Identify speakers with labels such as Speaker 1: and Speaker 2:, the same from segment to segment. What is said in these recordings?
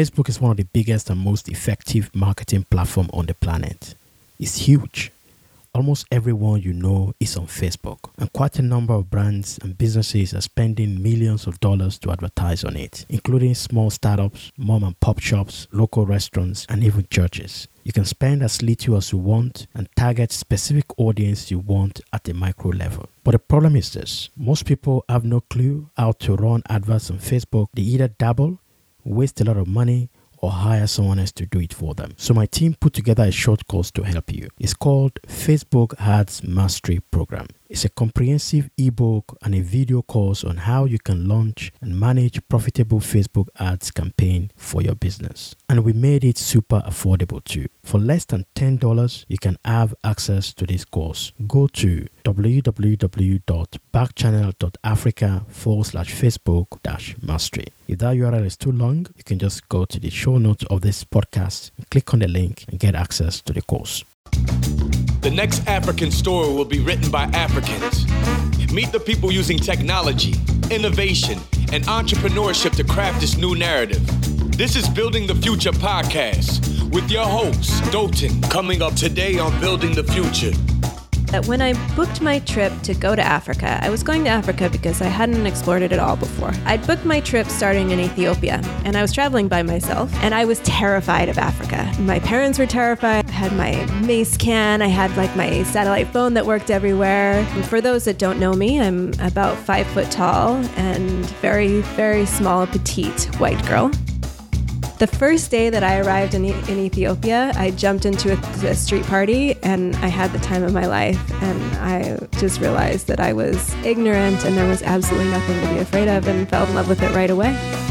Speaker 1: Facebook is one of the biggest and most effective marketing platform on the planet. It's huge. Almost everyone you know is on Facebook, and quite a number of brands and businesses are spending millions of dollars to advertise on it, including small startups, mom and pop shops, local restaurants, and even churches. You can spend as little as you want and target specific audience you want at the micro level. But the problem is this most people have no clue how to run adverts on Facebook. They either dabble, waste a lot of money, or hire someone else to do it for them. So my team put together a short course to help you. It's called Facebook Ads Mastery Program. It's a comprehensive ebook and a video course on how you can launch and manage profitable Facebook ads campaign for your business. And we made it super affordable too. For less than $10, you can have access to this course. Go to www.backchannel.africa forward slash Facebook dash mastery. If that URL is too long, you can just go to the show notes of this podcast and click on the link and get access to the course.
Speaker 2: The next African story will be written by Africans. Meet the people using technology, innovation, and entrepreneurship to craft this new narrative. This is Building the Future podcast with your host, Dotun, coming up today on Building the Future
Speaker 3: that when I booked my trip to go to Africa, I was going to Africa because I hadn't explored it at all before. I'd booked my trip starting in Ethiopia, and I was traveling by myself, and I was terrified of Africa. My parents were terrified. I had my mace can, I had like my satellite phone that worked everywhere. And for those that don't know me, I'm about five foot tall and very, very small, petite white girl. The first day that I arrived in, in Ethiopia, I jumped into a, a, street party and I had the time of my life. And I just realized that I was ignorant and there was absolutely nothing to be afraid of and fell in love with it right away.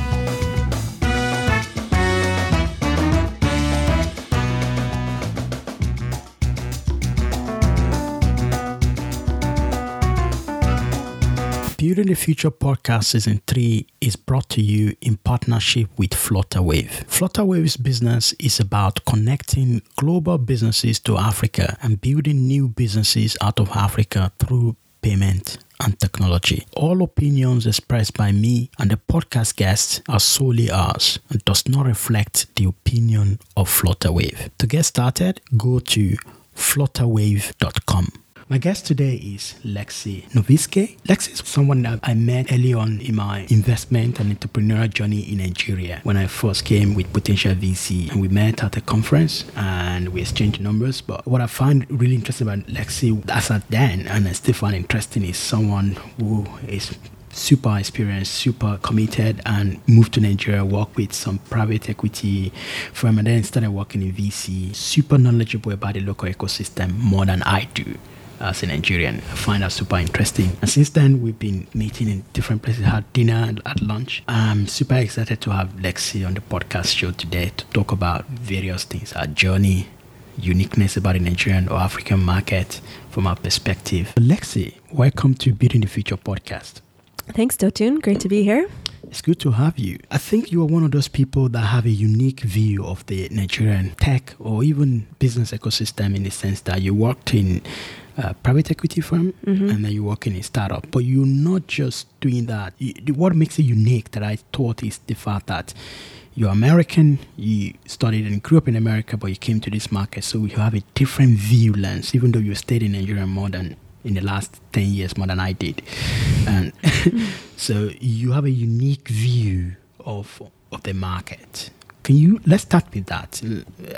Speaker 1: The Future podcast season 3 is brought to you in partnership with Flutterwave. Flutterwave's business is about connecting global businesses to Africa and building new businesses out of Africa through payment and technology. All opinions expressed by me and the podcast guests are solely ours and does not reflect the opinion of Flutterwave. To get started, go to flutterwave.com. My guest today is Lexi Novitske. Lexi is someone that I met early on in my investment and entrepreneurial journey in Nigeria when I first came with Potential VC. And we met at a conference and we exchanged numbers. But what I find really interesting about Lexi as at then, and I still find interesting, is someone who is super experienced, super committed, and moved to Nigeria, worked with some private equity firm, and then started working in VC. Super knowledgeable about the local ecosystem more than I do as a Nigerian. I find that super interesting. And since then, we've been meeting in different places, had dinner, and at lunch. I'm super excited to have Lexi on the podcast show today to talk about various things, our journey, uniqueness about the Nigerian or African market from our perspective. Lexi, welcome to Building the Future podcast.
Speaker 3: Thanks, Dotun. Great to be here.
Speaker 1: It's good to have you. I think you are one of those people that have a unique view of the Nigerian tech or even business ecosystem in the sense that you worked in a private equity firm mm-hmm. and then you work in a startup. But you're not just doing that. You, what makes it unique that I thought is the fact that you're American, you studied and grew up in America, but you came to this market, so you have a different view lens, even though you stayed in Nigeria more than in the last 10 years, more than I did. And so you have a unique view of, of the market. Can you let's start with that?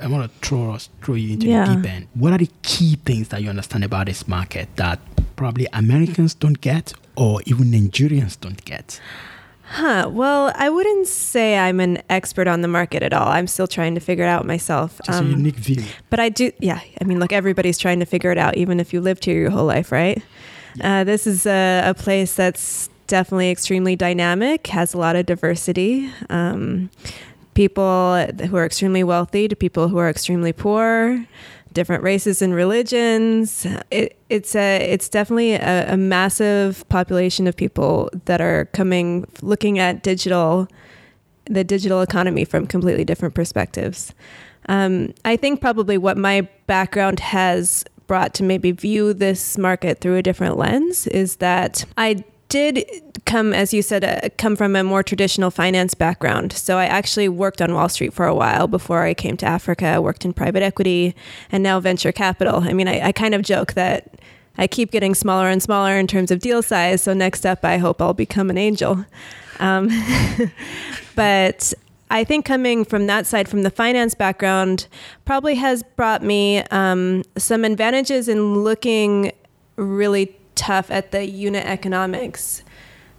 Speaker 1: I want to throw us throw you into yeah. the deep end. What are the key things that you understand about this market that probably Americans don't get or even Nigerians don't get?
Speaker 3: Huh. Well, I wouldn't say I'm an expert on the market at all. I'm still trying to figure it out myself.
Speaker 1: Just um, a unique view.
Speaker 3: But I do, yeah. I mean, look, everybody's trying to figure it out, even if you lived here your whole life, right? Yeah. Uh, this is a, a, place that's definitely extremely dynamic, has a lot of diversity. Um, people who are extremely wealthy to people who are extremely poor, different races and religions. It, it's a it's definitely a, a, massive population of people that are coming looking at digital the digital economy from completely different perspectives. Um, I think probably what my background has brought to maybe view this market through a different lens is that I did come, as you said, uh, come from a more traditional finance background. So I actually worked on Wall Street for a while before I came to Africa. I worked in private equity and now venture capital. I mean, I, I kind of joke that I keep getting smaller and smaller in terms of deal size. So next up, I hope I'll become an angel. Um, but I think coming from that side, from the finance background, probably has brought me um, some advantages in looking really tough at the unit economics.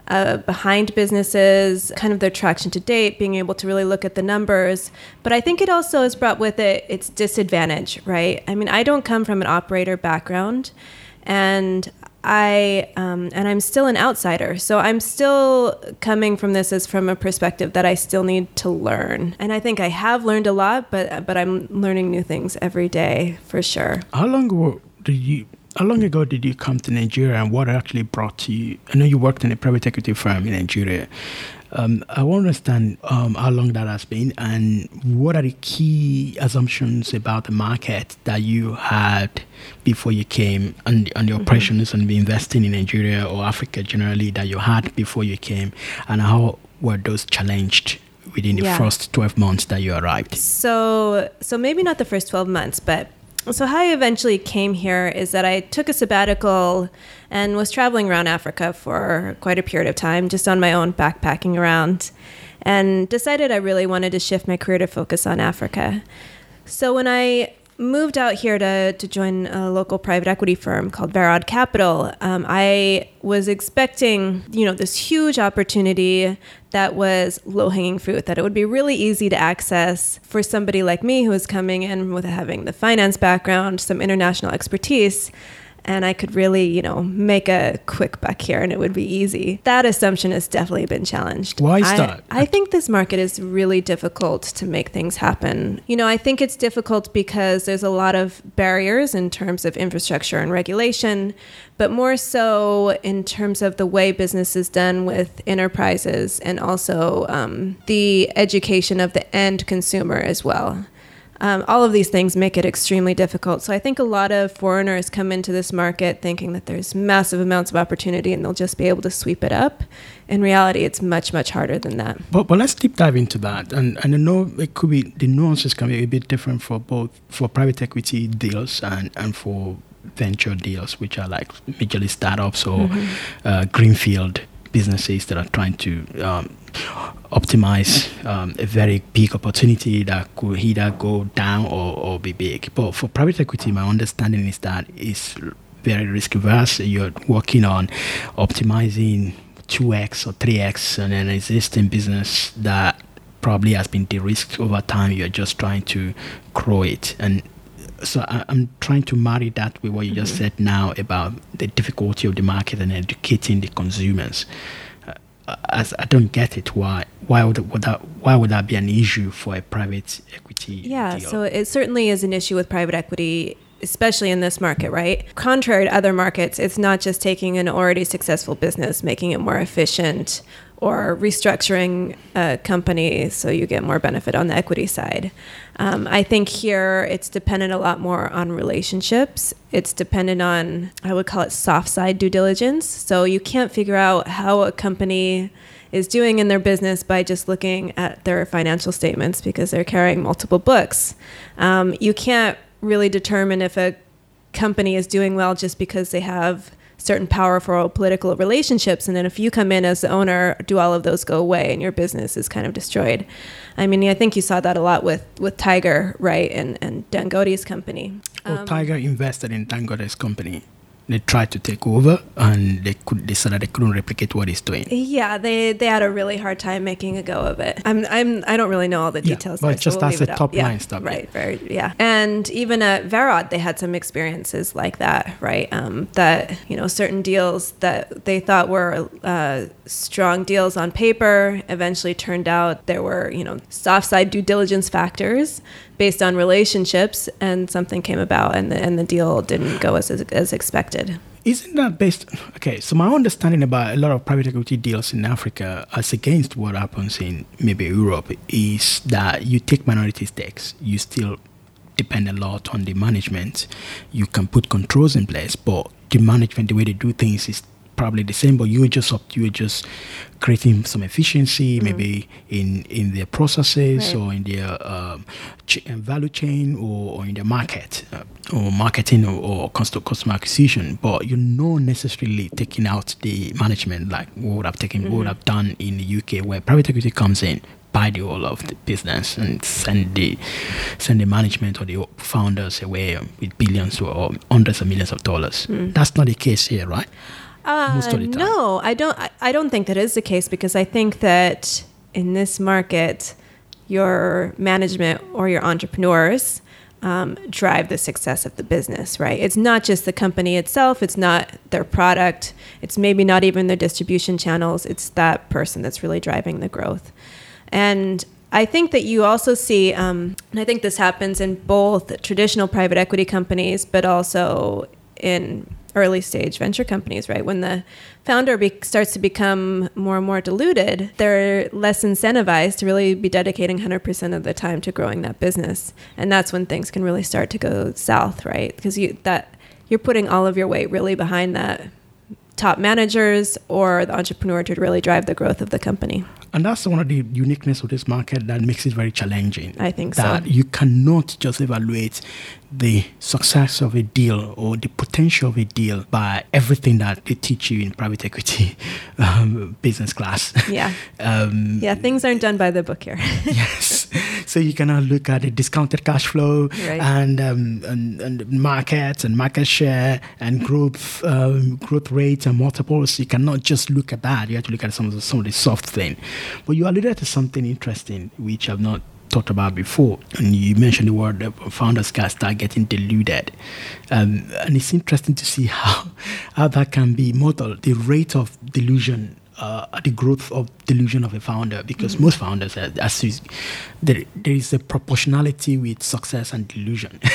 Speaker 3: Uh, behind businesses, kind of their traction to date, being able to really look at the numbers. But I think it also has brought with it its disadvantage, right? I mean, I don't come from an operator background, and I um, and I'm still an outsider, so I'm still coming from this as from a perspective that I still need to learn. And I think I have learned a lot, but but I'm learning new things every day for sure.
Speaker 1: How long ago did you? How long ago did you come to Nigeria, and what actually brought you? I know you worked in a private equity firm in Nigeria. Um, I want to understand um, how long that has been and what are the key assumptions about the market that you had before you came and, and the mm-hmm. operations and investing in Nigeria or Africa generally that you had before you came and how were those challenged within the yeah. first 12 months that you arrived?
Speaker 3: So, so maybe not the first 12 months, but so how I eventually came here is that I took a sabbatical and was traveling around Africa for quite a period of time, just on my own, backpacking around, and decided I really wanted to shift my career to focus on Africa. So when I moved out here to, to join a local private equity firm called Verod Capital, um, I was expecting, you know, this huge opportunity that was low hanging fruit, that it would be really easy to access for somebody like me who was coming in with having the finance background, some international expertise and I could really, you know, make a quick buck here and it would be easy. That assumption has definitely been challenged.
Speaker 1: Why is I, that?
Speaker 3: I think this market is really difficult to make things happen. You know, I think it's difficult because there's a lot of barriers in terms of infrastructure and regulation, but more so in terms of the way business is done with enterprises and also um, the education of the end consumer as well. Um, all of these things make it extremely difficult. So I think a lot of foreigners come into this market thinking that there's massive amounts of opportunity and they'll just be able to sweep it up. In reality, it's much, much harder than that.
Speaker 1: But, but let's deep dive into that. And, and I know it could be, the nuances can be a bit different for both, for private equity deals and, and for venture deals, which are like majorly startups or mm-hmm. uh, greenfield businesses that are trying to um, optimize um, a very big opportunity that could either go down or, or be big. But for private equity, my understanding is that it's very risk averse. You're working on optimizing 2x or 3x on an existing business that probably has been de-risked over time. You're just trying to grow it. And so I, am trying to marry that with what you just mm-hmm. said now about the difficulty of the market and educating the consumers. Uh, as I don't get it, why why would, would that why would that be an issue for a private equity?
Speaker 3: Yeah,
Speaker 1: deal?
Speaker 3: so it certainly is an issue with private equity especially in this market, right? Contrary to other markets, it's not just taking an already successful business, making it more efficient, or restructuring a company so you get more benefit on the equity side. Um, I think here it's dependent a lot more on relationships. It's dependent on, I would call it soft side due diligence. So you can't figure out how a company is doing in their business by just looking at their financial statements because they're carrying multiple books. Um, you can't really determine if a company is doing well just because they have certain powerful political relationships. And then if you come in as the owner, do all of those go away and your business is kind of destroyed? I mean, I think you saw that a lot with, with Tiger, right? And, and Dangote's company.
Speaker 1: Well, um, Tiger invested in Dangote's company they tried to take over and they could they said that they couldn't replicate what he's doing.
Speaker 3: Yeah, they they had a really hard time making a go of it. I'm I'm I don't really know all the details.
Speaker 1: Yeah, but
Speaker 3: there,
Speaker 1: just
Speaker 3: so
Speaker 1: we'll as a top
Speaker 3: yeah,
Speaker 1: line stuff.
Speaker 3: Right, yeah. very yeah. And even at Verod, they had some experiences like that, right? Um, that you know certain deals that they thought were uh, strong deals on paper eventually turned out there were you know soft side due diligence factors based on relationships, and something came about, and the, and the deal didn't go as, as expected.
Speaker 1: Isn't that based? Okay, so my understanding about a lot of private equity deals in Africa, as against what happens in maybe Europe, is that you take minority stakes, you still depend a lot on the management. You can put controls in place, but the management, the way they do things, is probably the same, but you were just up, you were just creating some efficiency, maybe in in their processes
Speaker 3: Right.
Speaker 1: or in their um, ch- uh, value chain or, or in the market uh, or marketing or, or customer acquisition. But you're not necessarily taking out the management like what would have taken, what would have done in the UK, where private equity comes in. Buy the whole of the business and send the send the management or the founders away with billions or hundreds of millions of dollars. That's not the case here, right? Most of the time.
Speaker 3: Uh, No, I don't. I, I don't think that is the case because I think that in this market, your management or your entrepreneurs um, drive the success of the business. Right? It's not just the company itself. It's not their product. It's maybe not even their distribution channels. It's that person that's really driving the growth. And I think that you also see, um, and I think this happens in both traditional private equity companies, but also in early stage venture companies, right? When the founder be- starts to become more and more diluted, they're less incentivized to really be dedicating 100% of the time to growing that business. And that's when things can really start to go south, right? Because you, that, you're putting all of your weight really behind that top managers or the entrepreneur to really drive the growth of the company.
Speaker 1: And that's one of the uniqueness of this market that makes it very challenging.
Speaker 3: I think so.
Speaker 1: that you cannot just evaluate the success of a deal or the potential of a deal by everything that they teach you in private equity um, business class.
Speaker 3: Yeah.
Speaker 1: um,
Speaker 3: Yeah, things aren't done by the book here.
Speaker 1: yes. So you cannot look at the discounted cash flow
Speaker 3: Right.
Speaker 1: and, um, and and markets and market share and growth um, growth rates and multiples. You cannot just look at that. You have to look at some of the, some of the soft thing. But you alluded to something interesting which I've not talked about before, and you mentioned the word founders can start getting deluded, um, and it's interesting to see how how that can be modeled. The rate of delusion uh, the growth of delusion of a founder because most founders, uh, as is, there, there is a proportionality with success and delusion.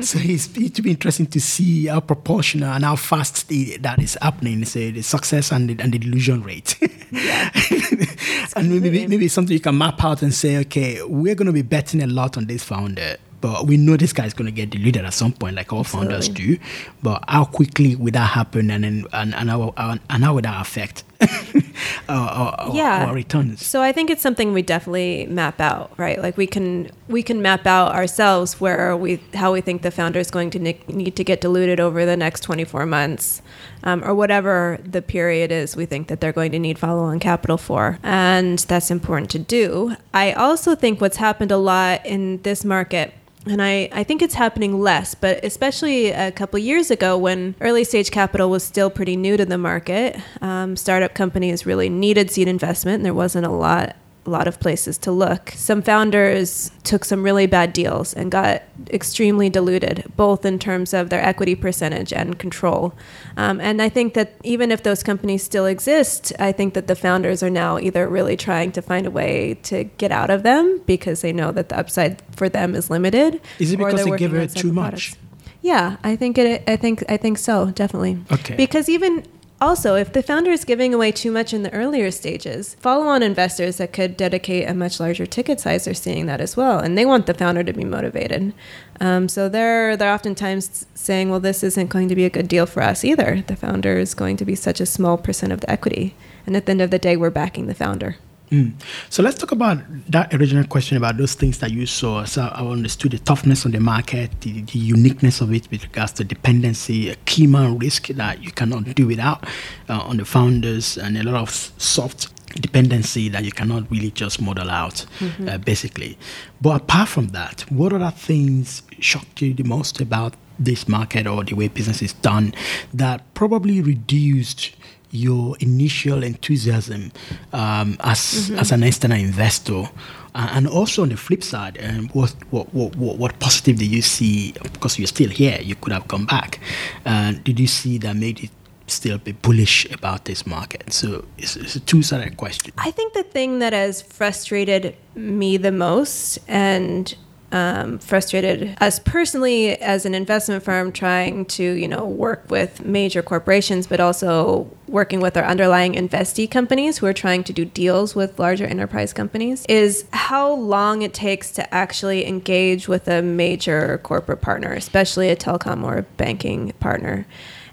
Speaker 1: so it's it will be interesting to see how proportional and how fast the, that is happening. So the success and the, and the delusion rate. and maybe maybe something you can map out and say, okay, we're going to be betting a lot on this founder. But we know this guy is going to get deluded at some point, like all founders do. But how quickly would that happen, and and, and how and how would that affect our, our,
Speaker 3: Yeah.
Speaker 1: our returns?
Speaker 3: So I think it's something we definitely map out, right? Like we can we can map out ourselves where we how we think the founder is going to ne- need to get diluted over the next 24 months, um, or whatever the period is we think that they're going to need follow-on capital for, and that's important to do. I also think what's happened a lot in this market and I, I think it's happening less, but especially a couple years ago when early stage capital was still pretty new to the market, um, startup companies really needed seed investment, and there wasn't a lot a lot of places to look. Some founders took some really bad deals and got extremely diluted, both in terms of their equity percentage and control. Um, and I think that even if those companies still exist, I think that the founders are now either really trying to find a way to get out of them because they know that the upside for them is limited.
Speaker 1: Is it because
Speaker 3: they're
Speaker 1: give it too much?
Speaker 3: products. Yeah, I think it. I think I think so definitely.
Speaker 1: Okay.
Speaker 3: Because even also, if the founder is giving away too much in the earlier stages, follow-on investors that could dedicate a much larger ticket size are seeing that as well, and they want the founder to be motivated. Um, so they're they're oftentimes saying, "Well, this isn't going to be a good deal for us either. The founder is going to be such a small percent of the equity, and at the end of the day, we're backing the founder."
Speaker 1: Mm. So let's talk about that original question about those things that you saw. So I understood the toughness on the market, the, the uniqueness of it with regards to dependency, a man risk that you cannot do without uh, on the founders, and a lot of soft dependency that you cannot really just model out, uh, basically. But apart from that, what other things shocked you the most about this market or the way business is done that probably reduced your initial enthusiasm um, as as an external investor, uh, and also on the flip side, um, what, what what what what positive did you see? Because you're still here, you could have come back. Uh, did you see that made it still be bullish about this market? So it's, it's a two-sided question.
Speaker 3: I think the thing that has frustrated me the most and um, frustrated us personally as an investment firm trying to you know work with major corporations but also working with our underlying investee companies who are trying to do deals with larger enterprise companies is how long it takes to actually engage with a major corporate partner especially a telecom or a banking partner.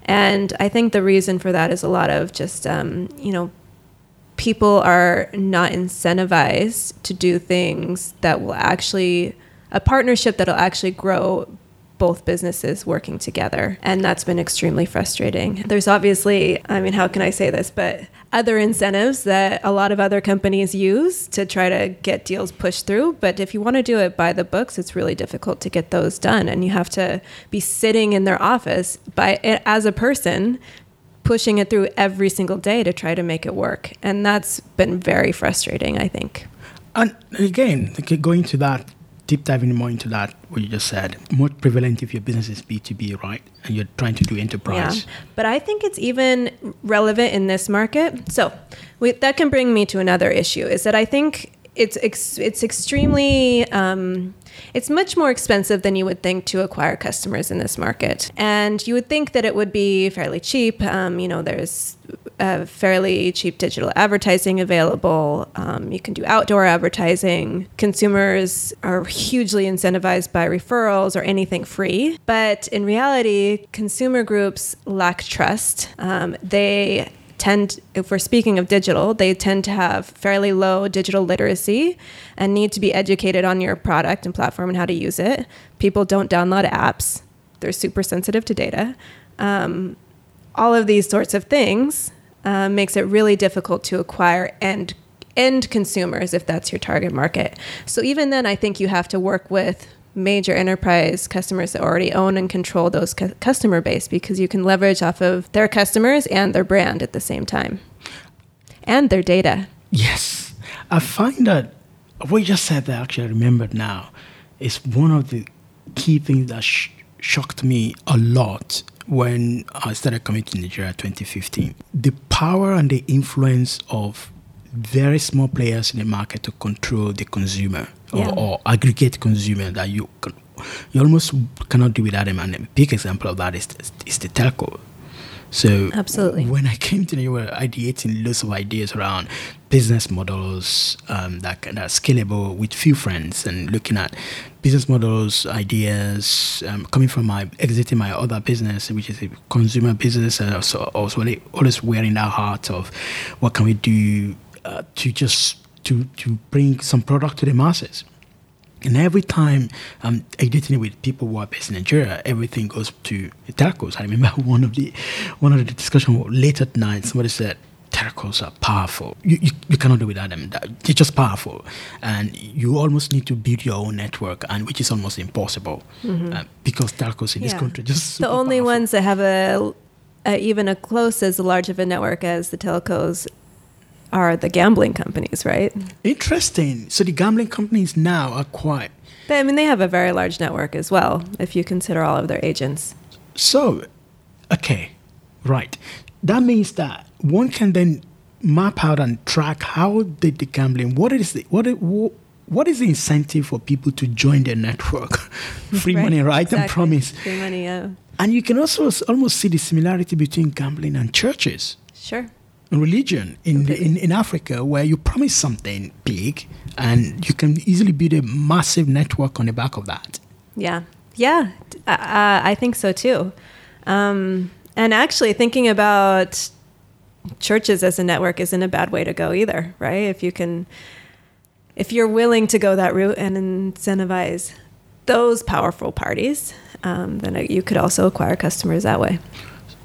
Speaker 3: And I think the reason for that is a lot of just, um, you know, people are not incentivized to do things that will actually, a partnership that'll actually grow both businesses working together. And that's been extremely frustrating. There's obviously, I mean, how can I say this? But other incentives that a lot of other companies use to try to get deals pushed through. But if you want to do it by the books, it's really difficult to get those done. And you have to be sitting in their office by as a person pushing it through every single day to try to make it work. And that's been very frustrating, I think.
Speaker 1: And again, going to that deep diving more into that, what you just said, more prevalent if your business is B2B, right? And you're trying to do enterprise.
Speaker 3: Yeah. But I think it's even relevant in this market. So we, that can bring me to another issue is that I think it's ex- it's extremely um, it's much more expensive than you would think to acquire customers in this market, and you would think that it would be fairly cheap. Um, you know, there's uh, fairly cheap digital advertising available. Um, you can do outdoor advertising. Consumers are hugely incentivized by referrals or anything free. But in reality, consumer groups lack trust. Um, they tend, if we're speaking of digital, they tend to have fairly low digital literacy and need to be educated on your product and platform and how to use it. People don't download apps, they're super sensitive to data. Um, all of these sorts of things uh, makes it really difficult to acquire end end consumers if that's your target market. So even then, I think you have to work with major enterprise customers that already own and control those cu- customer base because you can leverage off of their customers and their brand at the same time and their data.
Speaker 1: Yes. I find that what you just said that actually I remembered now is one of the key things that sh- shocked me a lot when I started coming to Nigeria 2015. The power and the influence of very small players in the market to control the consumer yeah. or, or, aggregate consumer that you can, you almost cannot do without them. And a big example of that is, is the telco. So
Speaker 3: absolutely,
Speaker 1: when I came to, you were ideating lots of ideas around business models um, that, that are scalable with few friends, and looking at business models, ideas um, coming from my exiting my other business, which is a consumer business, and also also always wearing that heart of what can we do uh, to just to to bring some product to the masses. And every time I'm editing with people who are based in Nigeria, everything goes to telcos. I remember one of the one of the discussion late at night. Somebody said telcos are powerful. You, you, you, cannot do without them. They're just powerful, and you almost need to build your own network, and which is almost impossible mm-hmm. uh, because telcos in yeah. this country just
Speaker 3: the only
Speaker 1: powerful.
Speaker 3: ones that have a, a even a close as large of a network as the telcos are the gambling companies, right?
Speaker 1: Interesting. So the gambling companies now are quite.
Speaker 3: I mean, they have a very large network as well, if you consider all of their agents.
Speaker 1: So, okay, right. That means that one can then map out and track how did the gambling. What is the what? what is the incentive for people to join their network? Free right, money, right? Exactly. And promise.
Speaker 3: Free money, yeah.
Speaker 1: And you can also almost see the similarity between gambling and churches.
Speaker 3: Sure
Speaker 1: religion in, okay. in in Africa where you promise something big and you can easily build a massive network on the back of that.
Speaker 3: Yeah, yeah, uh, I think so too. Um, and actually, thinking about churches as a network isn't a bad way to go either, right? If you can, if you're willing to go that route and incentivize those powerful parties, um, then you could also acquire customers that way.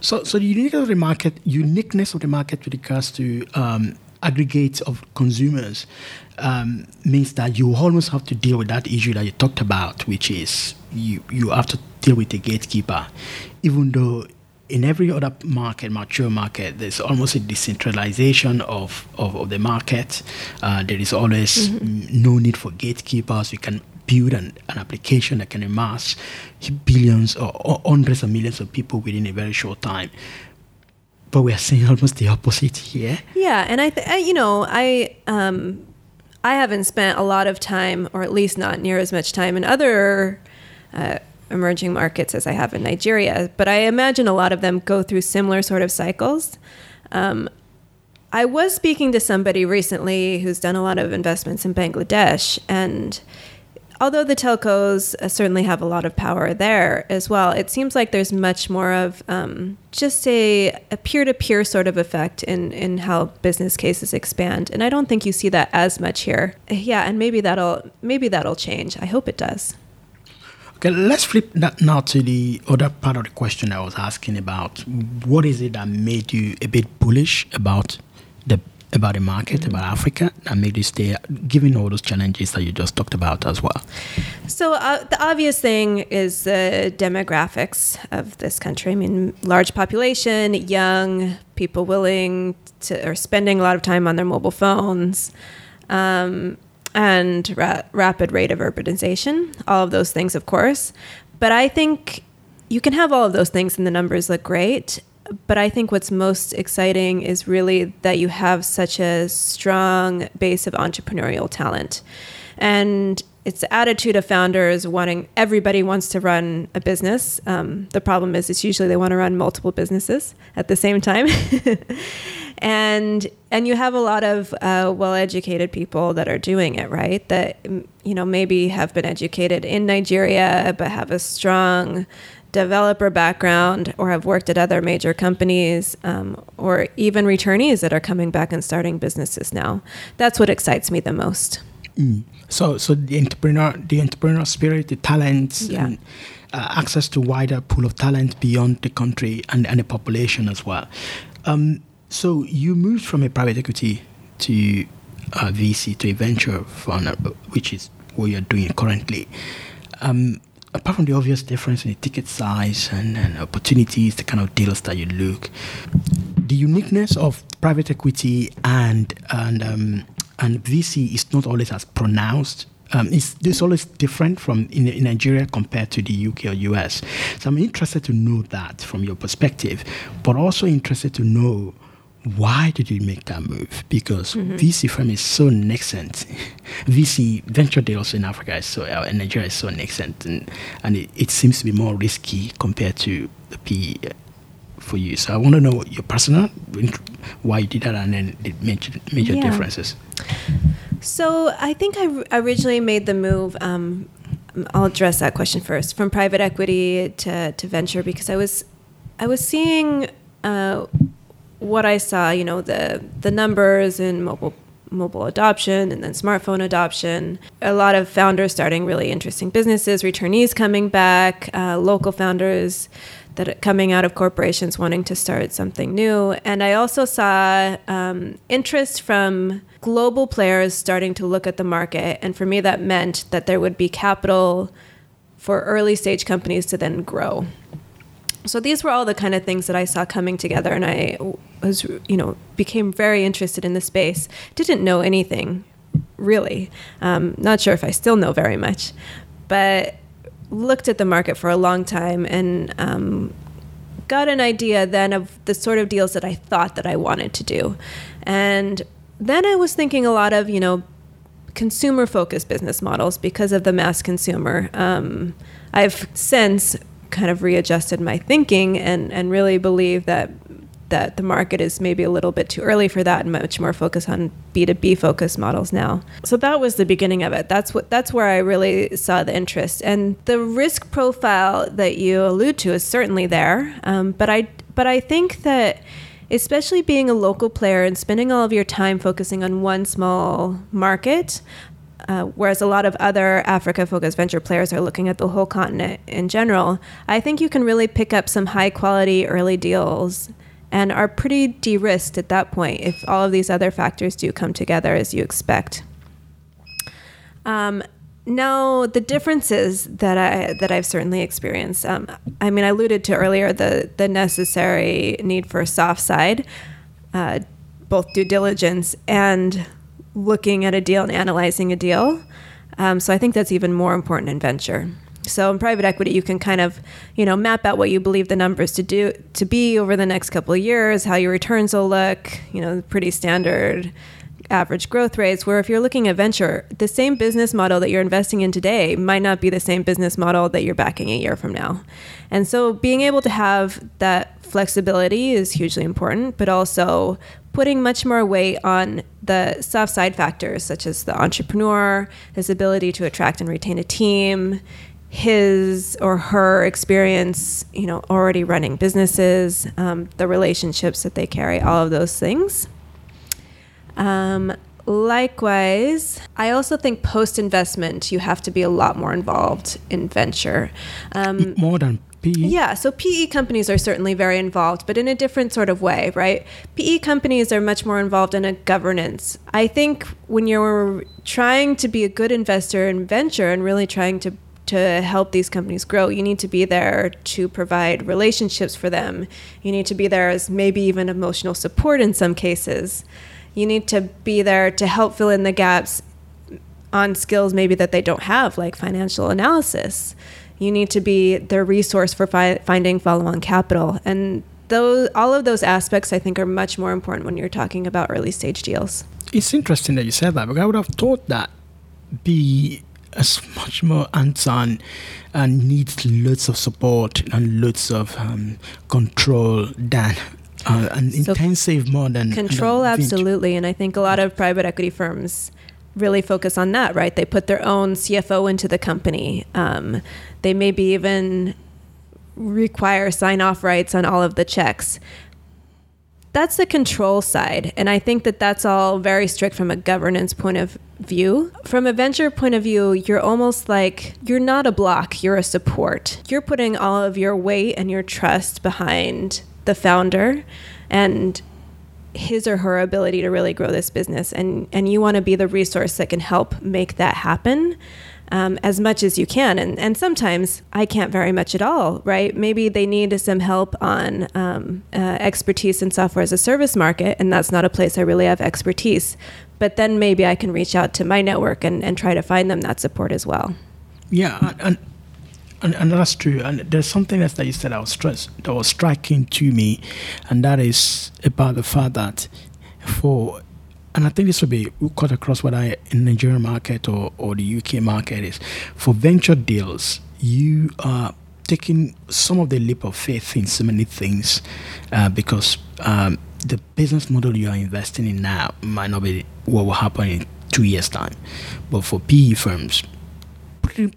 Speaker 1: So, so the uniqueness of the market, uniqueness of the market with regards to um, aggregates of consumers um, means that you almost have to deal with that issue that you talked about, which is you you have to deal with the gatekeeper, even though in every other market, mature market, there's almost a decentralization of, of, of the market. Uh, there is always mm-hmm. no need for gatekeepers. You can build an, an application that can amass billions or, or, hundreds of millions of people within a very short time. But we are seeing almost the opposite here.
Speaker 3: Yeah, and I, th- I you know, I um, I haven't spent a lot of time, or at least not near as much time, in other uh, emerging markets as I have in Nigeria. But I imagine a lot of them go through similar sort of cycles. Um, I was speaking to somebody recently who's done a lot of investments in Bangladesh, and although the telcos uh, certainly have a lot of power there as well, it seems like there's much more of um, just a, a peer-to-peer sort of effect in, in how business cases expand. And I don't think you see that as much here. Yeah, and maybe that'll maybe that'll change. I hope it does.
Speaker 1: Okay, let's flip that now to the other part of the question I was asking about. What is it that made you a bit bullish about the about the market, about Africa, and you stay, given all those challenges that you just talked about as well?
Speaker 3: So uh, the obvious thing is the demographics of this country. I mean, large population, young people willing to or spending a lot of time on their mobile phones. Um, and ra- rapid rate of urbanization, all of those things, of course. But I think you can have all of those things and the numbers look great. But I think what's most exciting is really that you have such a strong base of entrepreneurial talent. And it's the attitude of founders wanting everybody wants to run a business. Um, the problem is, it's usually they want to run multiple businesses at the same time. and and you have a lot of uh, well-educated people that are doing it right that you know maybe have been educated in nigeria but have a strong developer background or have worked at other major companies um, or even returnees that are coming back and starting businesses now that's what excites me the most
Speaker 1: mm. so so the entrepreneur the entrepreneurial spirit the talents,
Speaker 3: yeah.
Speaker 1: and uh, access to wider pool of talent beyond the country and, and the population as well um, so you moved from a private equity to a VC to a venture fund, uh, which is what you're doing currently. Um, apart from the obvious difference in the ticket size and, and, opportunities, the kind of deals that you look, the uniqueness of private equity and and um, and VC is not always as pronounced. Um, it's, it's always different from in, in, Nigeria compared to the UK or US. So I'm interested to know that from your perspective, but also interested to know why did you make that move? Because mm-hmm. VC firm is so nascent. VC venture deals in Africa is so uh, in Nigeria is so nascent, and and it, it, seems to be more risky compared to the PE uh, for you. So I want to know your personal why you did that, and then the major major yeah. differences.
Speaker 3: So I think I originally made the move. Um, I'll address that question first from private equity to, to venture because I was I was seeing. Uh, what I saw, you know, the the numbers in mobile mobile adoption and then smartphone adoption. A lot of founders starting really interesting businesses, returnees coming back, uh, local founders that coming out of corporations wanting to start something new. And I also saw um, interest from global players starting to look at the market. And for me, that meant that there would be capital for early stage companies to then grow so these were all the kind of things that I saw coming together, and I was, you know, became very interested in the space. Didn't know anything, really. Um, not sure if I still know very much, but looked at the market for a long time and um, got an idea then of the sort of deals that I thought that I wanted to do, and then I was thinking a lot of, you know, consumer focused business models because of the mass consumer. Um, I've since kind of readjusted my thinking and and really believe that that the market is maybe a little bit too early for that and much more focused on B2B focused models now. So that was the beginning of it. That's what that's where I really saw the interest. And the risk profile that you allude to is certainly there. Um, but I but I think that especially being a local player and spending all of your time focusing on one small market, uh, whereas a lot of other Africa focused venture players are looking at the whole continent in general, I think you can really pick up some high quality early deals and are pretty de risked at that point if all of these other factors do come together as you expect. Um, now, the differences that I that I've certainly experienced. Um, I mean, I alluded to earlier the the necessary need for a soft side, uh, both due diligence and looking at a deal and analyzing a deal. Um, so I think that's even more important in venture. So in private equity, you can kind of, you know, map out what you believe the numbers to do to be over the next couple of years, how your returns will look, you know, pretty standard average growth rates. Where if you're looking at venture, the same business model that you're investing in today might not be the same business model that you're backing a year from now. And so being able to have that flexibility is hugely important, but also putting much more weight on the soft side factors, such as the entrepreneur, his ability to attract and retain a team, his or her experience, you know, already running businesses, um, the relationships that they carry, all of those things. Um, likewise, I also think post investment, you have to be a lot more involved in venture.
Speaker 1: Um, more than PE?
Speaker 3: Yeah, so PE companies are certainly very involved, but in a different sort of way, right? PE companies are much more involved in a governance. I think when you're trying to be a good investor in venture and really trying to to help these companies grow, you need to be there to provide relationships for them. You need to be there as maybe even emotional support in some cases. You need to be there to help fill in the gaps on skills maybe that they don't have, like financial analysis. You need to be their resource for fi- finding follow on capital. And those, all of those aspects, I think, are much more important when you're talking about early stage deals.
Speaker 1: It's interesting that you said that because I would have thought that be as much more hands-on and needs lots of support and lots of um, control than uh, an so intensive more than
Speaker 3: control absolutely and i think a lot of private equity firms really focus on that right they put their own cfo into the company um, they maybe even require sign off rights on all of the checks that's the control side. And I think that that's all very strict from a governance point of view. From a venture point of view, you're almost like you're not a block, you're a support. You're putting all of your weight and your trust behind the founder and his or her ability to really grow this business and and you want to be the resource that can help make that happen um, as much as you can. And, and sometimes I can't very much at all, right? Maybe they need some help on um, uh, expertise in software as a service market, and that's not a place I really have expertise. But then maybe I can reach out to my network and, and try to find them that support as well.
Speaker 1: Yeah, and, and, that's true. And there's something else that you said that was, stress, that was striking to me, and that is about the fact that for and I think this will be cut across whether in the Nigerian market or, or the UK market is for venture deals, you are taking some of the leap of faith in so many things uh, because um, the business model you are investing in now might not be what will happen in two years' time. But for PE firms,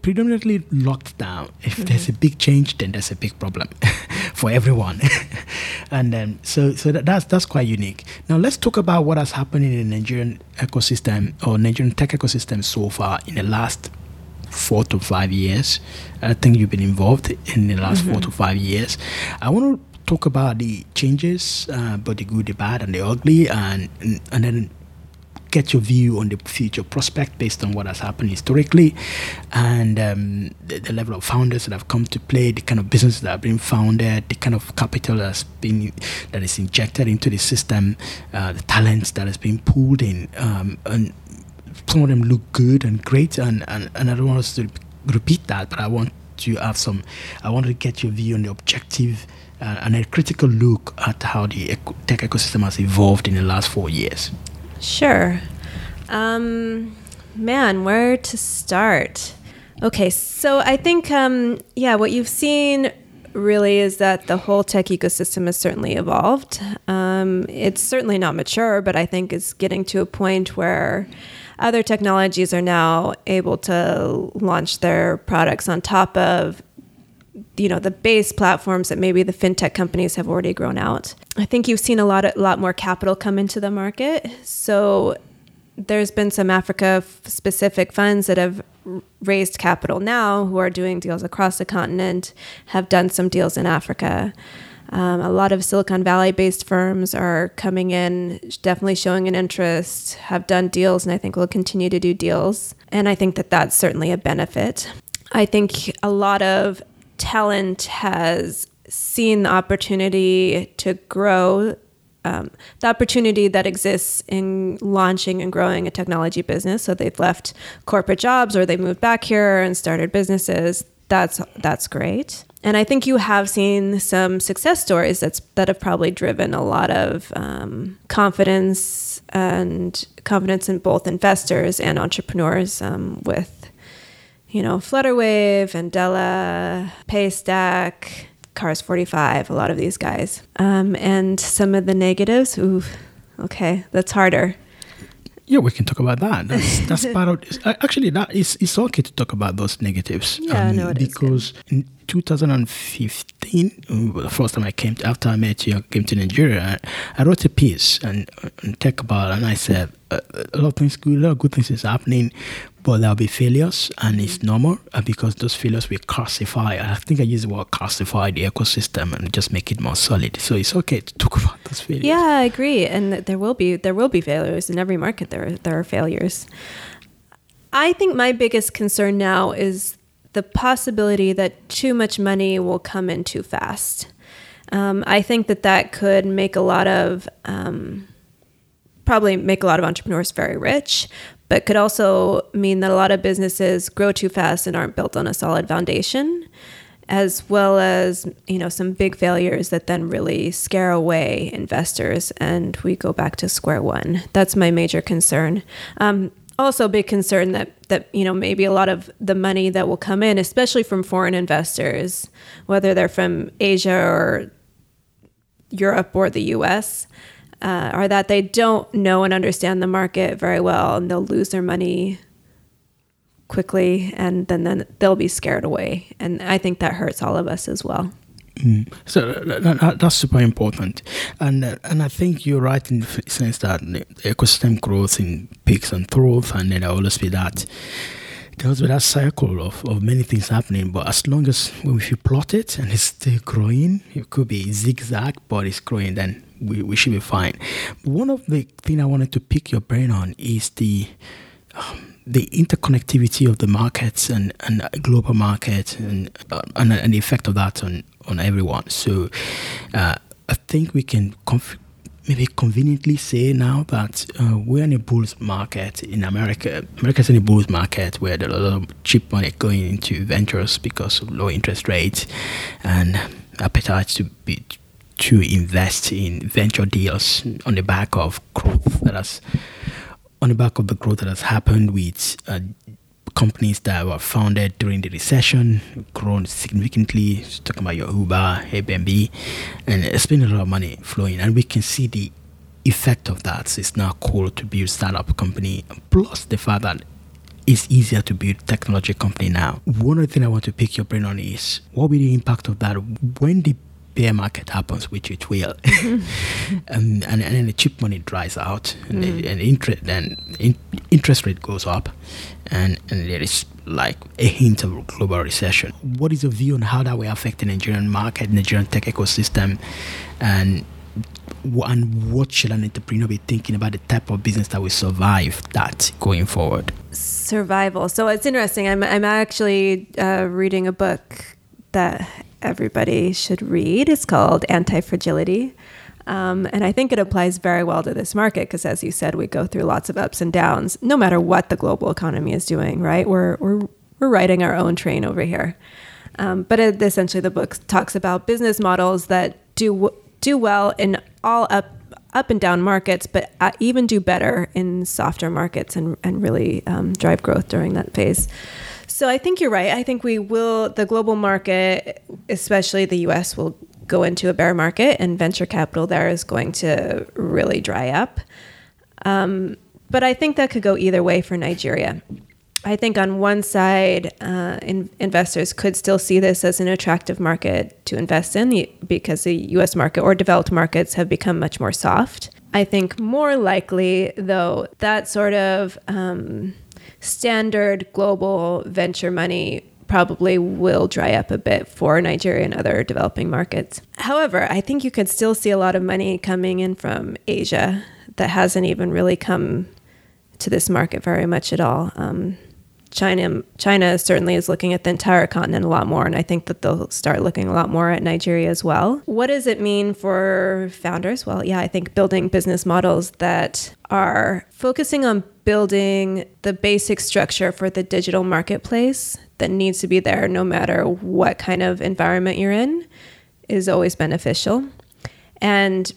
Speaker 1: predominantly locked down. If mm-hmm. there's a big change, then there's a big problem for everyone. and then so so that, that's that's quite unique. Now let's talk about what has happened in the Nigerian ecosystem or Nigerian tech ecosystem so far in the last four to five years. I think you've been involved in the last mm-hmm. four to five years. I want to talk about the changes, uh, but the good, the bad, and the ugly, and and then get your view on the future prospect based on what has happened historically and um, the, the, level of founders that have come to play, the kind of businesses that have been founded, the kind of capital that's been that is injected into the system, uh, the talents that has been pulled in, um, and some of them look good and great, and, and, and I don't want us to repeat that, but I want to have some. I want to get your view on the objective. Uh, and a critical look at how the tech ecosystem has evolved in the last four years.
Speaker 3: Sure. Um, man, where to start? Okay, so I think, um, yeah, what you've seen really is that the whole tech ecosystem has certainly evolved. Um, it's certainly not mature, but I think it's getting to a point where other technologies are now able to launch their products on top of you know the base platforms that maybe the fintech companies have already grown out. I think you've seen a lot a lot more capital come into the market. So there's been some Africa specific funds that have raised capital now who are doing deals across the continent, have done some deals in Africa. Um, a lot of Silicon Valley based firms are coming in, definitely showing an interest, have done deals, and I think will continue to do deals. And I think that that's certainly a benefit. I think a lot of talent has seen the opportunity to grow um, the opportunity that exists in launching and growing a technology business. So they've left corporate jobs or they moved back here and started businesses. That's that's great. And I think you have seen some success stories that's that have probably driven a lot of um, confidence and confidence in both investors and entrepreneurs um, with you know, Flutterwave, Andela, Paystack, Cars 45, a lot of these guys. Um, and some of the negatives, ooh, Okay, that's harder.
Speaker 1: Yeah, we can talk about that. That's that's part of. Actually, that is it's okay to talk about those negatives.
Speaker 3: Yeah, um, no, it
Speaker 1: because
Speaker 3: is,
Speaker 1: in 2015, uh, the first time I came to, after I met you, I came to Nigeria. I, I wrote a piece and, and talk about, and I said uh, a lot of things good, a lot of good things is happening, but there'll be failures, and it's normal uh, because those failures will calcify. I think I use the word calcify the ecosystem and just make it more solid. So it's okay to talk about those failures.
Speaker 3: Yeah, I agree, and there will be there will be failures in every market. There there are failures. I think my biggest concern now is the possibility that too much money will come in too fast. Um, I think that that could make a lot of um, probably make a lot of entrepreneurs very rich, but could also mean that a lot of businesses grow too fast and aren't built on a solid foundation, as well as you know some big failures that then really scare away investors, and we go back to square one. That's my major concern. Um, also, big concern that that you know maybe a lot of the money that will come in, especially from foreign investors, whether they're from Asia or Europe or the U.S uh, are that they don't know and understand the market very well and they'll lose their money quickly and then, then they'll be scared away. And I think that hurts all of us as well.
Speaker 1: Mm. So that, that, that's super important, and uh, and I think you're right in the sense that the ecosystem grows in peaks and troughs, and then there always be that there was that cycle of, of many things happening. But as long as if you plot it and it's still growing, it could be zigzag, but it's growing, then we, we should be fine. But one of the things I wanted to pick your brain on is the um, the interconnectivity of the markets and, and global market and, uh, and, and the effect of that on, on everyone. So uh, I think we can maybe conveniently say now that uh, we're in a bulls market in America. America's in a bulls market where there's a lot of cheap money going into ventures because of low interest rates and appetite to be to invest in venture deals on the back of growth that has on the back of the growth that has happened with uh, companies that were founded during the recession, grown significantly. Talking about your Uber, Airbnb, and it's been a lot of money flowing, and we can see the effect of that. So It's now cool to build startup company. Plus the fact that it's easier to build technology company now. One other thing I want to pick your brain on is what will be the impact of that when the bear market happens, which it will, and, and and then the cheap money dries out, and, mm. the, and interest then in, interest rate goes up, and and there is like a hint of global recession. What is your view on how that will affect the Nigerian market, Nigerian tech ecosystem, and and what should an entrepreneur be thinking about the type of business that will survive that going forward?
Speaker 3: Survival. So it's interesting. I'm I'm actually uh, reading a book that everybody should read. It's called Anti Fragility. Um, and I think it applies very well to this market because, as you said, we go through lots of ups and downs, no matter what the global economy is doing. Right? We're we're we're riding our own train over here. Um, but it, essentially, the book talks about business models that do do well in all up up and down markets, but uh, even do better in softer markets and and really um, drive growth during that phase. So I think you're right. I think we will, the global market, especially the US, will go into a bear market and venture capital there is going to really dry up. Um, but I think that could go either way for Nigeria. I think on one side, uh, in, investors could still see this as an attractive market to invest in because the US market or developed markets have become much more soft. I think more likely, though, that sort of um, standard global venture money probably will dry up a bit for Nigeria and other developing markets. However, I think you could still see a lot of money coming in from Asia that hasn't even really come to this market very much at all. Um, China China certainly is looking at the entire continent a lot more, and I think that they'll start looking a lot more at Nigeria as well. What does it mean for founders? Well, yeah, I think building business models that are focusing on building the basic structure for the digital marketplace that needs to be there no matter what kind of environment you're in is always beneficial. And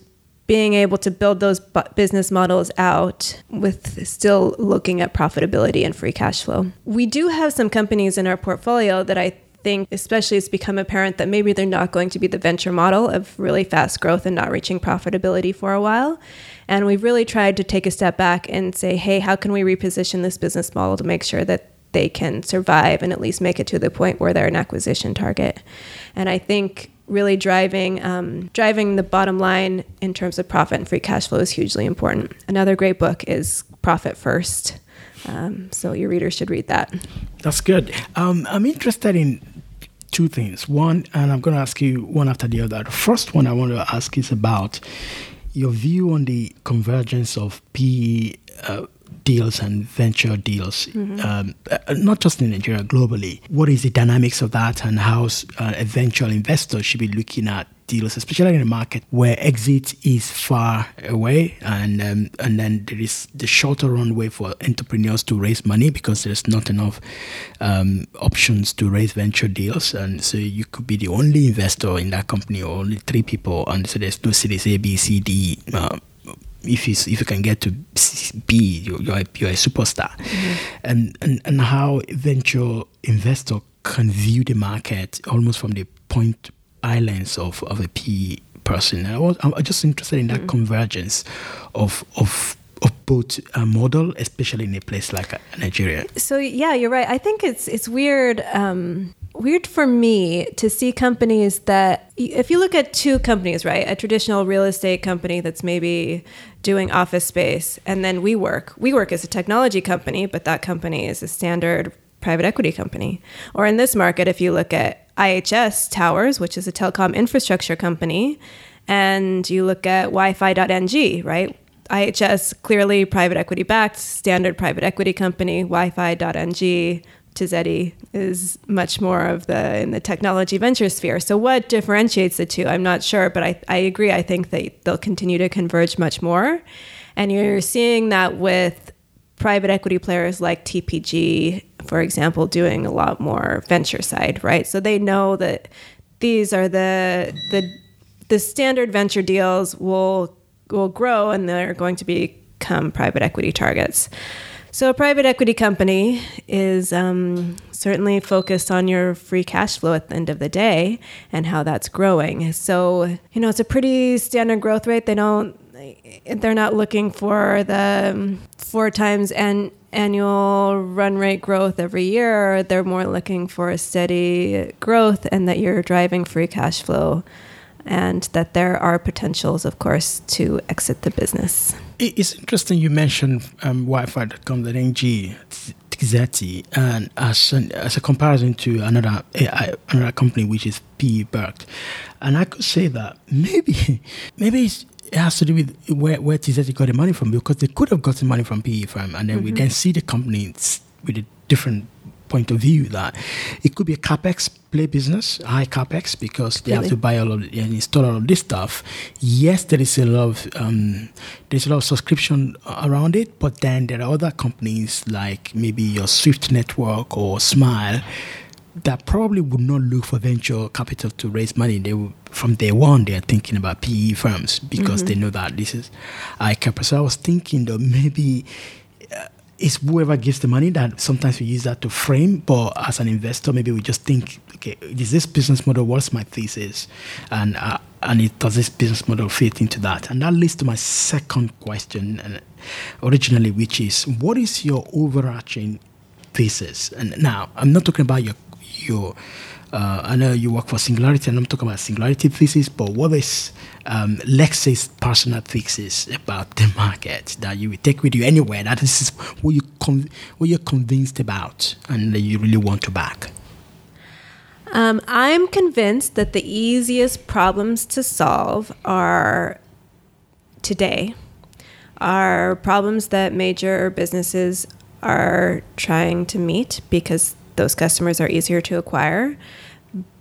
Speaker 3: being able to build those business models out with still looking at profitability and free cash flow. We do have some companies in our portfolio that I think, especially it's become apparent that maybe they're not going to be the venture model of really fast growth and not reaching profitability for a while. And we've really tried to take a step back and say, hey, how can we reposition this business model to make sure that they can survive and at least make it to the point where they're an acquisition target? And I think really driving um, driving the bottom line in terms of profit and free cash flow is hugely important. Another great book is Profit First. Um, so your readers should read that.
Speaker 1: That's good. Um, I'm interested in two things. One, and I'm going to ask you one after the other. The first one I want to ask is about your view on the convergence of PE uh, deals and venture deals, mm-hmm. um, uh, not just in Nigeria, globally. What is the dynamics of that, and how uh, a venture investor should be looking at deals, especially in a market where exit is far away, and um, and then there is the shorter runway for entrepreneurs to raise money because there's not enough um, options to raise venture deals, and so you could be the only investor in that company, or only three people, and so there's no Series A, B, C, D. Uh, if you if you can get to B, you're you're a, you're a superstar, mm-hmm. and, and and how venture investor can view the market almost from the point islands of, of a PE person. I was, I'm just interested in that mm. convergence of of of both a model, especially in a place like uh, Nigeria.
Speaker 3: So yeah, you're right. I think it's it's weird. Um, weird for me to see companies that if you look at two companies right a traditional real estate company that's maybe doing office space and then WeWork WeWork is a technology company but that company is a standard private equity company or in this market if you look at IHS Towers, which is a telecom infrastructure company, and you look at Wi-Fi.ng, right? IHS clearly private equity backed, standard private equity company. Wi-Fi.ng Tizeti is much more of the in the technology venture sphere. So what differentiates the two? I'm not sure, but I, I agree. I think that they'll continue to converge much more. And you're seeing that with private equity players like TPG, for example, doing a lot more venture side, right? So they know that these are the the the standard venture deals will will grow and they're going to become private equity targets. So a private equity company is um, certainly focused on your free cash flow at the end of the day and how that's growing. So you know it's a pretty standard growth rate. They don't they're not looking for the four times an annual run rate growth every year. They're more looking for a steady growth and that you're driving free cash flow and that there are potentials, of course, to exit the business.
Speaker 1: It's interesting you mentioned um, Wi-Fi.com.ng, Tizeti, and as, an, as a comparison to another AI, another company which is PE backed, and I could say that maybe maybe it's it has to do with where where Tizeti got the money from because they could have gotten money from PE firm, and then mm-hmm. we then see the company with a different point of view that it could be a capex play business, high capex because they really? have to buy all of and install all of this stuff. Yes, there is a lot of um, there's a lot of subscription around it, but then there are other companies like maybe your Swift Network or Smile that probably would not look for venture capital to raise money. They will, from day one they are thinking about PE firms because mm-hmm. they know that this is ICAP. So I was thinking though maybe uh, it's whoever gives the money that sometimes we use that to frame. But as an investor, maybe we just think, okay, is this business model? What's my thesis? And uh, and it, does this business model fit into that? And that leads to my second question, and originally, which is, what is your overarching thesis? And now I'm not talking about your your uh, I know you work for Singularity, and I'm talking about Singularity thesis, but what is um, Lex's personal thesis about the market that you will take with you anywhere? That this is what you con- what you're convinced about, and that you really want to back.
Speaker 3: Um, I'm convinced that the easiest problems to solve are today are problems that major businesses are trying to meet because those customers are easier to acquire.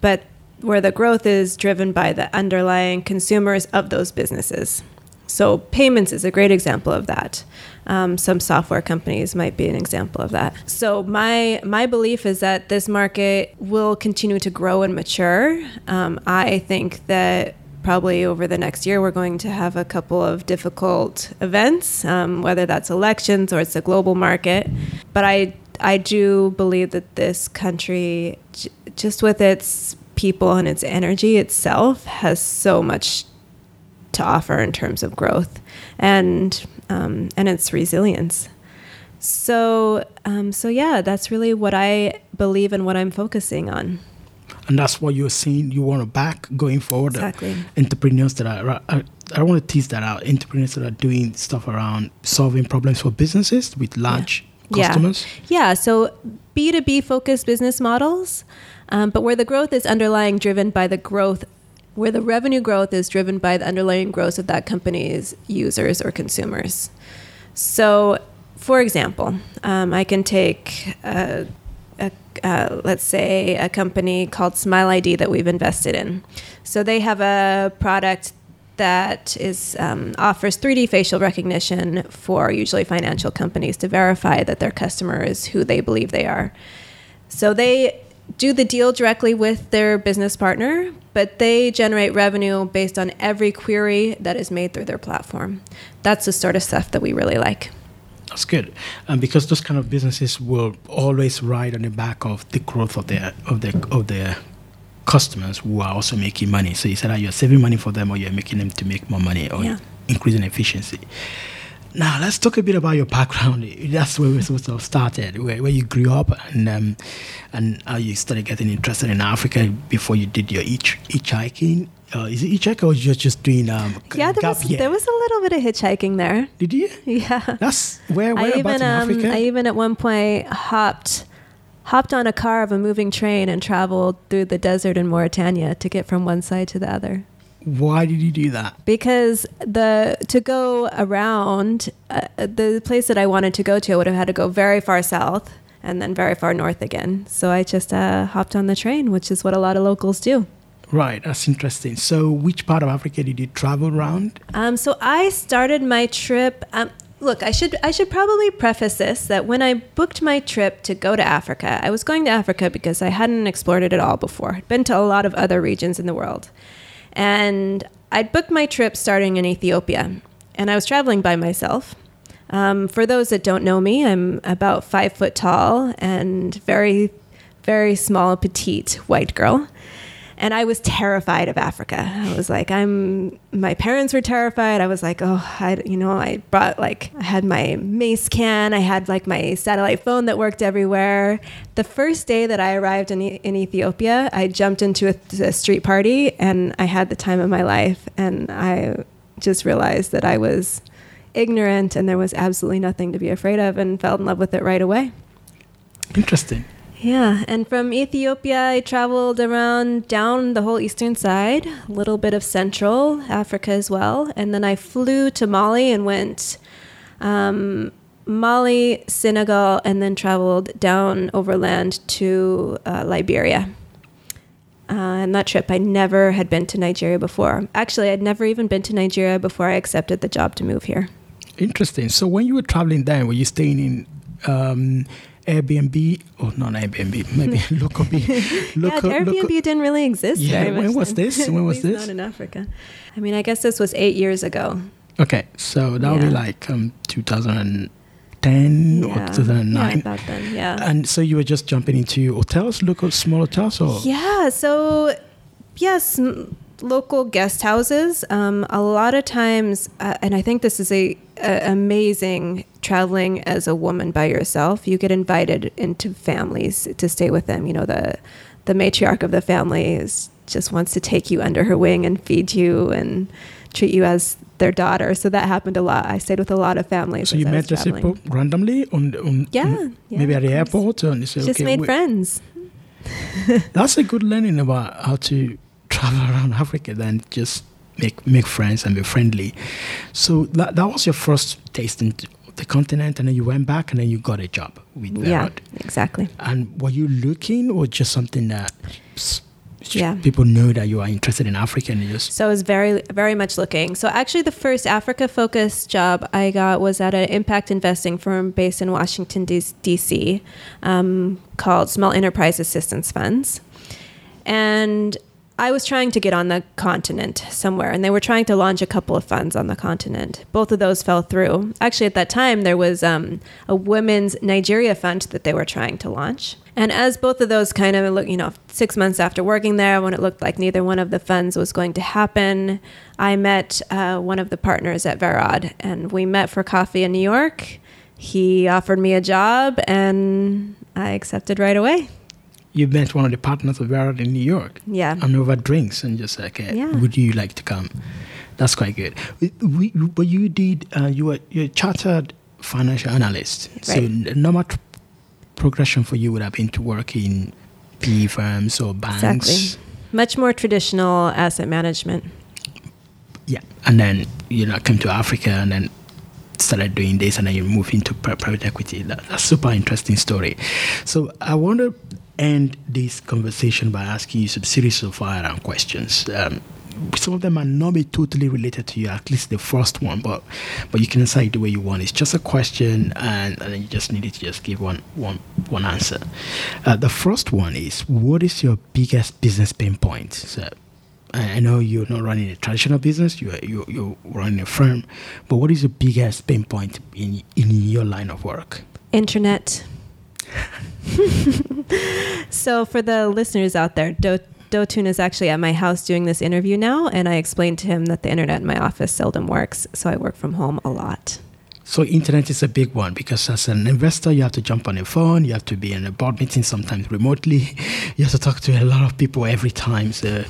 Speaker 3: But where the growth is driven by the underlying consumers of those businesses. So, payments is a great example of that. Um, some software companies might be an example of that. So, my my belief is that this market will continue to grow and mature. Um, I think that probably over the next year we're going to have a couple of difficult events, um, whether that's elections or it's a global market. But I I do believe that this country just with its people and its energy itself, has so much to offer in terms of growth and um, and its resilience. So um, so yeah, that's really what I believe and what I'm focusing on.
Speaker 1: And that's what you're seeing. You want to back going forward.
Speaker 3: Exactly.
Speaker 1: entrepreneurs that are. I, I want to tease that out. Entrepreneurs that are doing stuff around solving problems for businesses with large
Speaker 3: Yeah.
Speaker 1: Customers.
Speaker 3: Yeah. So B2B focused business models, um, but where the growth is underlying driven by the growth, where the revenue growth is driven by the underlying growth of that company's users or consumers. So, for example, um, I can take a, a, uh, let's say a company called Smile ID that we've invested in. So they have a product that is um, offers 3D facial recognition for usually financial companies to verify that their customer is who they believe they are. So they do the deal directly with their business partner, but they generate revenue based on every query that is made through their platform. That's the sort of stuff that we really like.
Speaker 1: That's good, and because those kind of businesses will always ride on the back of the growth of their of their of their customers who are also making money. So you said that you're saving money for them, or you're making them to make more money, or
Speaker 3: Yeah.
Speaker 1: increasing efficiency. Now let's talk a bit about your background. That's where we're supposed to have started, where, where you grew up, and um, and how you started getting interested in Africa before you did your hitch, hitchhiking. Uh, is it hitchhiking or you're just doing um,
Speaker 3: Yeah, there was,
Speaker 1: year?
Speaker 3: there was a little bit of hitchhiking there.
Speaker 1: Did you?
Speaker 3: Yeah.
Speaker 1: That's where
Speaker 3: I
Speaker 1: whereabouts
Speaker 3: even
Speaker 1: in
Speaker 3: um,
Speaker 1: Africa?
Speaker 3: I even at one point hopped hopped on a car of a moving train and traveled through the desert in Mauritania to get from one side to the other.
Speaker 1: Why did you do that?
Speaker 3: Because the to go around uh, the place that I wanted to go to, I would have had to go very far south and then very far north again. So I just uh, hopped on the train, which is what a lot of locals do.
Speaker 1: Right, that's interesting. So, which part of Africa did you travel around?
Speaker 3: Um, so I started my trip. Um, look, I should I should probably preface this that when I booked my trip to go to Africa, I was going to Africa because I hadn't explored it at all before. I'd been to a lot of other regions in the world, and I'd booked my trip starting in Ethiopia, and I was traveling by myself. Um, for those that don't know me, I'm about five foot tall and very, very small, petite white girl and I was terrified of Africa. I was like, I'm. My parents were terrified. I was like, oh, I, you know, I brought like I had my mace can. I had like my satellite phone that worked everywhere. The first day that I arrived in in Ethiopia, I jumped into a, a street party and I had the time of my life. And I just realized that I was ignorant and there was absolutely nothing to be afraid of, and fell in love with it right away.
Speaker 1: Interesting.
Speaker 3: Yeah, and from Ethiopia, I traveled around down the whole eastern side, a little bit of Central Africa as well, and then I flew to Mali and went um, Mali, Senegal, and then traveled down overland to uh, Liberia. Uh, and that trip, I never had been to Nigeria before. Actually, I'd never even been to Nigeria before I accepted the job to move here.
Speaker 1: Interesting. So, when you were traveling there, were you staying in um, Airbnb or not Airbnb? Maybe local. local
Speaker 3: yeah, Airbnb
Speaker 1: local-
Speaker 3: didn't really exist.
Speaker 1: Yeah, when was
Speaker 3: then.
Speaker 1: this? When was this?
Speaker 3: Not in Africa. I mean, I guess this was eight years ago.
Speaker 1: Okay, so that would be like um, 2010 or 2009.
Speaker 3: Yeah, about then. Yeah.
Speaker 1: And so you were just jumping into hotels, local small hotels, or
Speaker 3: Yeah. So, yes, m- local guest houses. Um, a lot of times, uh, and I think this is a, a amazing traveling as a woman by yourself. You get invited into families to stay with them. You know, the the matriarch of the family is just wants to take you under her wing and feed you and treat you as their daughter. So that happened a lot. I stayed with a lot of families.
Speaker 1: so you met these people randomly on, on
Speaker 3: Yeah,
Speaker 1: on-
Speaker 3: yeah,
Speaker 1: maybe at the airport, and you say,
Speaker 3: Just
Speaker 1: okay,
Speaker 3: made
Speaker 1: wait-
Speaker 3: friends.
Speaker 1: that's a good learning about how to travel around Africa than just make make friends and be friendly. So that that was your first taste into the continent, and then you went back, and then you got a job with
Speaker 3: Yeah,
Speaker 1: Verod.
Speaker 3: exactly.
Speaker 1: And were you looking, or just something that
Speaker 3: Yeah.
Speaker 1: people know that you are interested in Africa, and you just
Speaker 3: So I was very, very much looking. So actually, the first Africa focused job I got was at an impact investing firm based in Washington, D.C., um, called Small Enterprise Assistance Funds. And I was trying to get on the continent somewhere, and they were trying to launch a couple of funds on the continent. Both of those fell through. Actually, at that time, there was um, a women's Nigeria fund that they were trying to launch. And as both of those kind of look, you know, six months after working there, when it looked like neither one of the funds was going to happen, I met uh, one of the partners at Verod, and we met for coffee in New York. He offered me a job, and I accepted right away.
Speaker 1: You met one of the partners of Verod in New York.
Speaker 3: Yeah.
Speaker 1: And over drinks, and just like,
Speaker 3: Yeah.
Speaker 1: would you like to come? That's quite good. We, we, but you did, uh, you were you're a chartered financial analyst. So
Speaker 3: Right.
Speaker 1: the normal progression for you would have been to work in PE firms or banks.
Speaker 3: Exactly. Much more traditional asset management.
Speaker 1: Yeah, and then you know came to Africa and then started doing this, and then you move into private equity. That, that's a super interesting story. So I to end this conversation by asking you some series of fire questions. Um, some of them might not be totally related to you, at least the first one, but but you can answer it the way you want. It's just a question, and, and you just need to just give one one one answer. Uh, the first one is, what is your biggest business pain point? So I know you're not running a traditional business, you're, you're, you're running a firm, but what is the biggest pain point in, in your line of work?
Speaker 3: Internet. so, for the listeners out there, Do- Dotun is actually at my house doing this interview now, and I explained to him that the internet in my office seldom works, so I work from home a lot.
Speaker 1: So internet is a big one because as an investor, you have to jump on a phone, you have to be in a board meeting sometimes remotely, you have to talk to a lot of people every time. So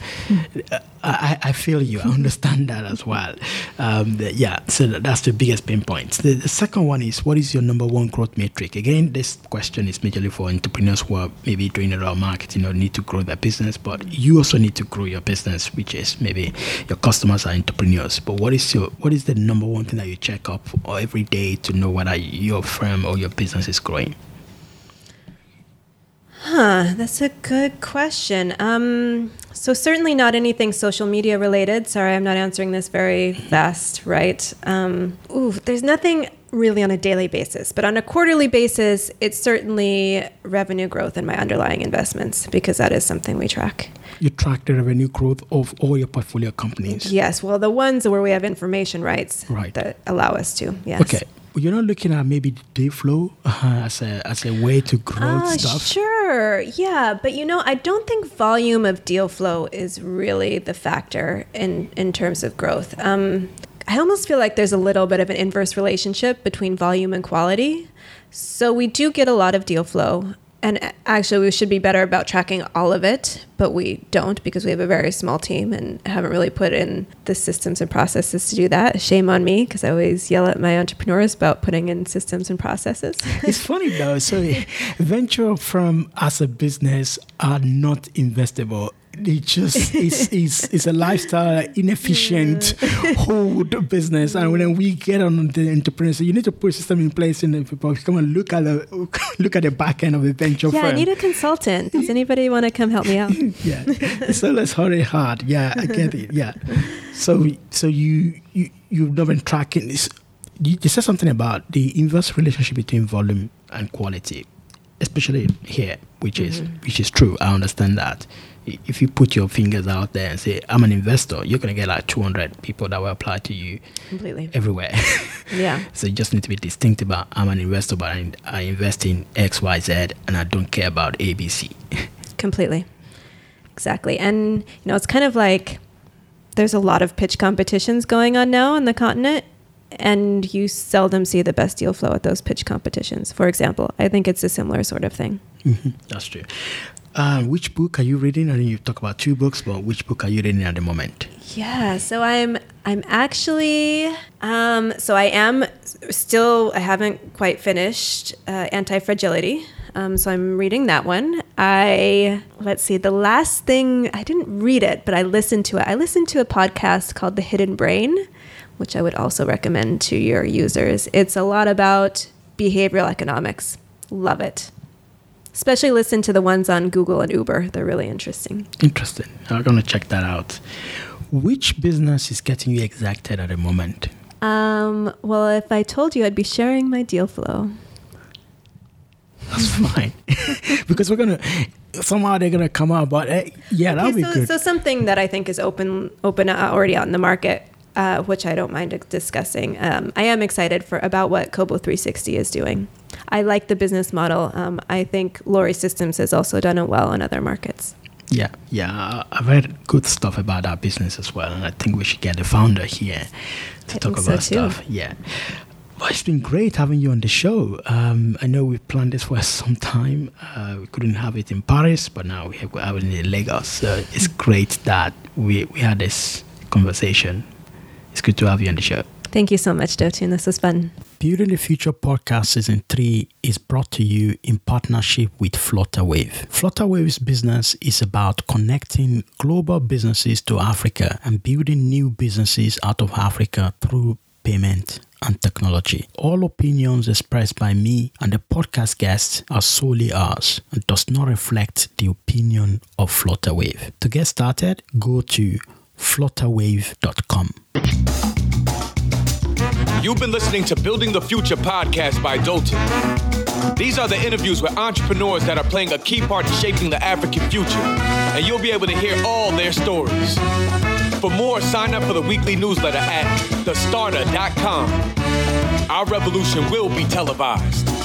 Speaker 1: uh, I, I feel you, I understand that as well. Um, the- yeah, so that's the biggest pain point. The, the second one is what is your number one growth metric? Again, this question is majorly for entrepreneurs who are maybe doing a lot of marketing or need to grow their business, but you also need to grow your business, which is maybe your customers are entrepreneurs. But what is your what is the number one thing that you check up or every day to know whether your firm or your business is growing?
Speaker 3: Huh, that's a good question. Um, so certainly not anything social media related. Sorry, I'm not answering this very fast, right? Um, ooh, there's nothing really on a daily basis, but on a quarterly basis, it's certainly revenue growth in my underlying investments because that is something we track.
Speaker 1: You track the revenue growth of all your portfolio companies.
Speaker 3: Yes, well, the ones where we have information rights
Speaker 1: Right.
Speaker 3: that allow us to. Yes.
Speaker 1: Okay. You're not looking at maybe deal flow uh, as a as a way to grow
Speaker 3: Ah,
Speaker 1: stuff.
Speaker 3: Sure, yeah, but you know, I don't think volume of deal flow is really the factor in in terms of growth. Um, I almost feel like there's a little bit of an inverse relationship between volume and quality. So we do get a lot of deal flow, and actually, we should be better about tracking all of it, but we don't because we have a very small team and haven't really put in the systems and processes to do that. Shame on me because I always yell at my entrepreneurs about putting in systems and processes.
Speaker 1: It's funny though. So venture firm as a business are not investable. It just is is is a lifestyle inefficient hold business. And when we get on the entrepreneurs, you need to put a system in place and then people come and look at the look at the back end of the venture
Speaker 3: Yeah, I need a consultant. Does anybody want to come help me out?
Speaker 1: yeah. So let's hurry hard. Yeah, I get it. Yeah. So so you you you've not been tracking this. You, you said something about the inverse relationship between volume and quality, especially here, which is mm-hmm. which is true. I understand that. If you put your fingers out there and say, "I'm an investor," you're gonna get like 200 people that will apply to you
Speaker 3: Completely.
Speaker 1: everywhere.
Speaker 3: Yeah.
Speaker 1: so you just need to be distinct about, "I'm an investor, but I, I invest in X, Y, Z, and I don't care about ABC."
Speaker 3: Completely. Exactly. And, you know, it's kind of like there's a lot of pitch competitions going on now on the continent, and you seldom see the best deal flow at those pitch competitions. For example, I think it's a similar sort of thing.
Speaker 1: Mhm, That's true. Uh, which book are you reading? I know you talk about two books, but which book are you reading at the moment?
Speaker 3: Yeah, so I'm I'm actually um, so I am still I haven't quite finished uh, Anti Fragility. Um, so I'm reading that one. I let's see the last thing I didn't read it, but I listened to it. I listened to a podcast called The Hidden Brain, which I would also recommend to your users. It's a lot about behavioral economics. Love it. Especially listen to the ones on Google and Uber. They're really interesting.
Speaker 1: Interesting. I'm gonna check that out. Which business is getting you exacted at the moment?
Speaker 3: Um, well, if I told you, I'd be sharing my deal flow.
Speaker 1: That's fine, because we're gonna somehow they're gonna come out. But uh, yeah, that'll
Speaker 3: Okay,
Speaker 1: be
Speaker 3: so,
Speaker 1: good.
Speaker 3: so something that I think is open, open uh, already out in the market, uh, which I don't mind discussing. Um, I am excited for about what Kobo 360 is doing. I like the business model. Um, I think Lori Systems has also done it well in other markets.
Speaker 1: Yeah, yeah, I've heard good stuff about that business as well, and I think we should get the founder here to
Speaker 3: I
Speaker 1: talk
Speaker 3: so
Speaker 1: about
Speaker 3: too.
Speaker 1: stuff. Yeah. Well, it's been great having you on the show. Um, I know we've planned this for some time. Uh, we couldn't have it in Paris, but now we have, we have it in Lagos. So it's great that we, we had this conversation. It's good to have you on the show.
Speaker 3: Thank you so much, Dotun. This was fun.
Speaker 1: Building the Future podcast season 3 is brought to you in partnership with Flutterwave. Flutterwave's business is about connecting global businesses to Africa and building new businesses out of Africa through payment and technology. All opinions expressed by me and the podcast guests are solely ours and does not reflect the opinion of Flutterwave. To get started, go to flutterwave.com.
Speaker 2: You've been listening to Building the Future podcast by Dotun. These are the interviews with entrepreneurs that are playing a key part in shaping the African future, and you'll be able to hear all their stories. For more, sign up for the weekly newsletter at thestarta.com. Our revolution will be televised.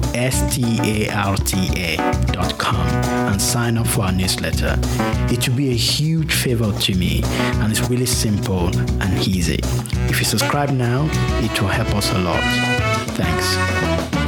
Speaker 1: S T A R T A.com and sign up for our newsletter. It will be a huge favor to me and it's really simple and easy. If you subscribe now, it will help us a lot. Thanks.